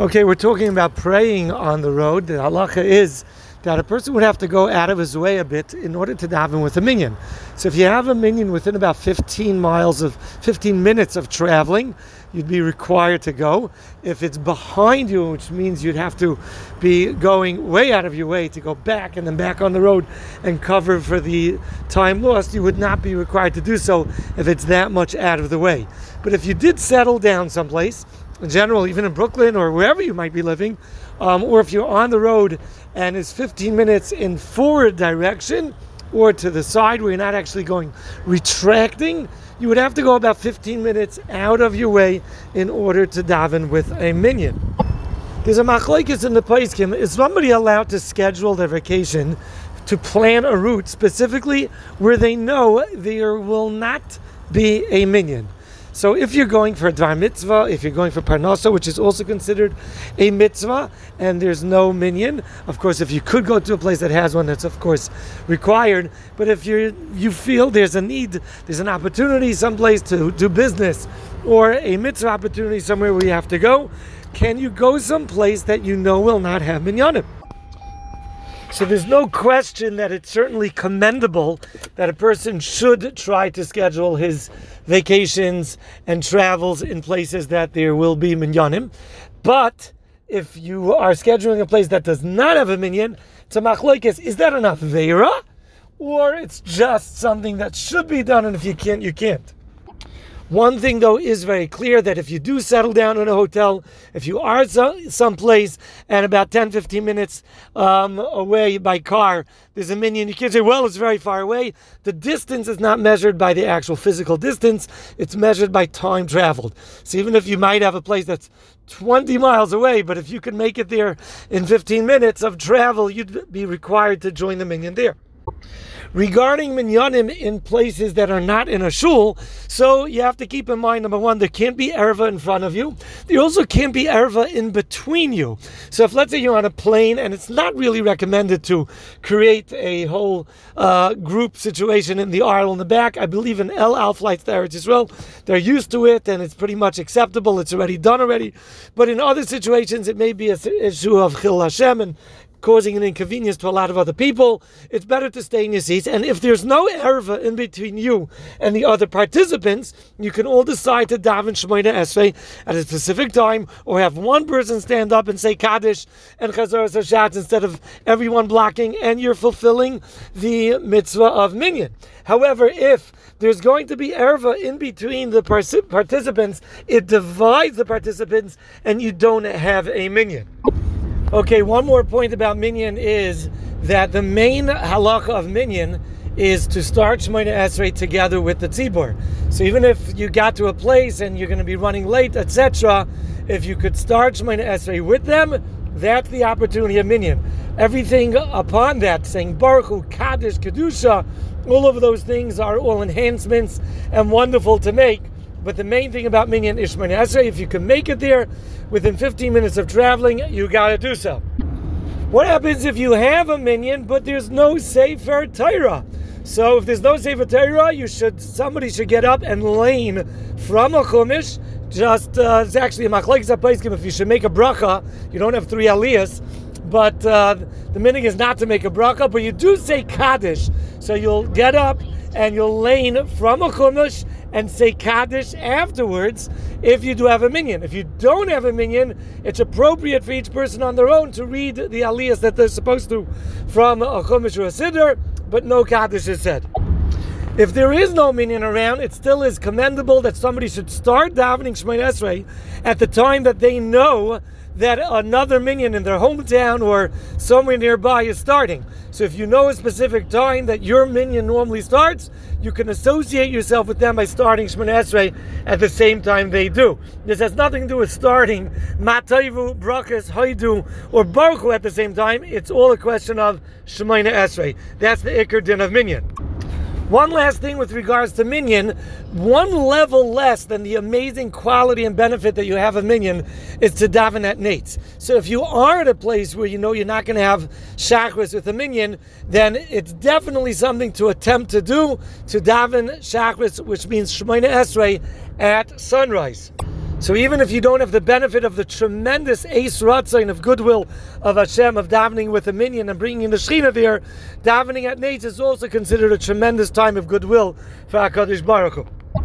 Okay, we're talking about praying on the road. The halacha is that a person would have to go out of his way a bit in order to daven with a minyan. So if you have a minyan within about 15 miles of 15 minutes of traveling, you'd be required to go. If it's behind you, which means you'd have to be going way out of your way to go back and then back on the road and cover for the time lost, you would not be required to do so if it's that much out of the way. But if you did settle down someplace, in general, even in Brooklyn or wherever you might be living, um, or if you're on the road and it's 15 minutes in forward direction or to the side where you're not actually going retracting, you would have to go about 15 minutes out of your way in order to daven with a minyan. There's a machlokes in the Paiskim. Is somebody allowed to schedule their vacation to plan a route specifically where they know there will not be a minyan? So if you're going for a dvar mitzvah, if you're going for parnasa, which is also considered a mitzvah, and there's no minyan, of course, if you could go to a place that has one, that's of course required. But if you you feel there's a need, there's an opportunity someplace to do business, or a mitzvah opportunity somewhere where you have to go, can you go someplace that you know will not have minyanim? So there's no question that it's certainly commendable that a person should try to schedule his vacations and travels in places that there will be minyanim. But if you are scheduling a place that does not have a minyan, it's a machlokes. Is that an aveira, or it's just something that should be done, and if you can't, you can't. One thing, though, is very clear that if you do settle down in a hotel, if you are someplace and about 10, 15 minutes um, away by car, there's a minyan, you can't say, well, it's very far away. The distance is not measured by the actual physical distance, it's measured by time traveled. So even if you might have a place that's 20 miles away, but if you can make it there in 15 minutes of travel, you'd be required to join the minyan there regarding minyanim in places that are not in a shul. So you have to keep in mind number one, there can't be erva in front of you. There also can't be erva in between you. So if let's say you're on a plane and it's not really recommended to create a whole uh, group situation in the aisle in the back, I believe in El Al flights there as well. They're used to it and it's pretty much acceptable. It's already done already. But in other situations, it may be a issue of Chillul Hashem and causing an inconvenience to a lot of other people. It's better to stay in your seats. And if there's no erva in between you and the other participants, you can all decide to daven Shemona Esrei at a specific time, or have one person stand up and say Kaddish and Chazaras Hashatz instead of everyone blocking, and you're fulfilling the mitzvah of minyan. However, if there's going to be erva in between the participants, it divides the participants, and you don't have a minyan. Okay, one more point about minyan is that the main halacha of minyan is to start Shemona Esrei together with the tzibur. So even if you got to a place and you're going to be running late, etc., if you could start Shemona Esrei with them, that's the opportunity of minyan. Everything upon that, saying Baruch Hu, Kaddish, Kedusha, all of those things are all enhancements and wonderful to make. But the main thing about Minyan is Shemona Esrei, if you can make it there within 15 minutes of traveling, you got to do so. What happens if you have a minyan but there's no Sefer Torah? So if there's no Sefer Torah, you should somebody should get up and lein from a chumash. Just uh, it's actually a machlokes apaiskim. If you should make a bracha, you don't have three aliyahs, but uh, the meaning is not to make a bracha, but you do say kaddish. So you'll get up and you'll lein from a chumash and say Kaddish afterwards if you do have a minyan. If you don't have a minyan, it's appropriate for each person on their own to read the aliyahs that they're supposed to from a Chumash or a Siddur, but no Kaddish is said. If there is no minyan around, it still is commendable that somebody should start davening Shemona Esrei at the time that they know that another minyan in their hometown or somewhere nearby is starting. So if you know a specific time that your minyan normally starts, you can associate yourself with them by starting Shemona Esrei at the same time they do. This has nothing to do with starting Matayvu, Brakas, Haidu, or Baruch at the same time. It's all a question of Shemona Esrei. That's the Iker din of minyan. One last thing with regards to Minyan, one level less than the amazing quality and benefit that you have of Minyan is to daven at Netz. So if you are at a place where you know you're not going to have Shacharis with a Minyan, then it's definitely something to attempt to do, to daven Shacharis, which means Shemona Esrei, at sunrise. So even if you don't have the benefit of the tremendous eis ratzon of goodwill of Hashem, of davening with a minyan and bringing the Shechina there, davening at night is also considered a tremendous time of goodwill for HaKadosh Baruch Hu.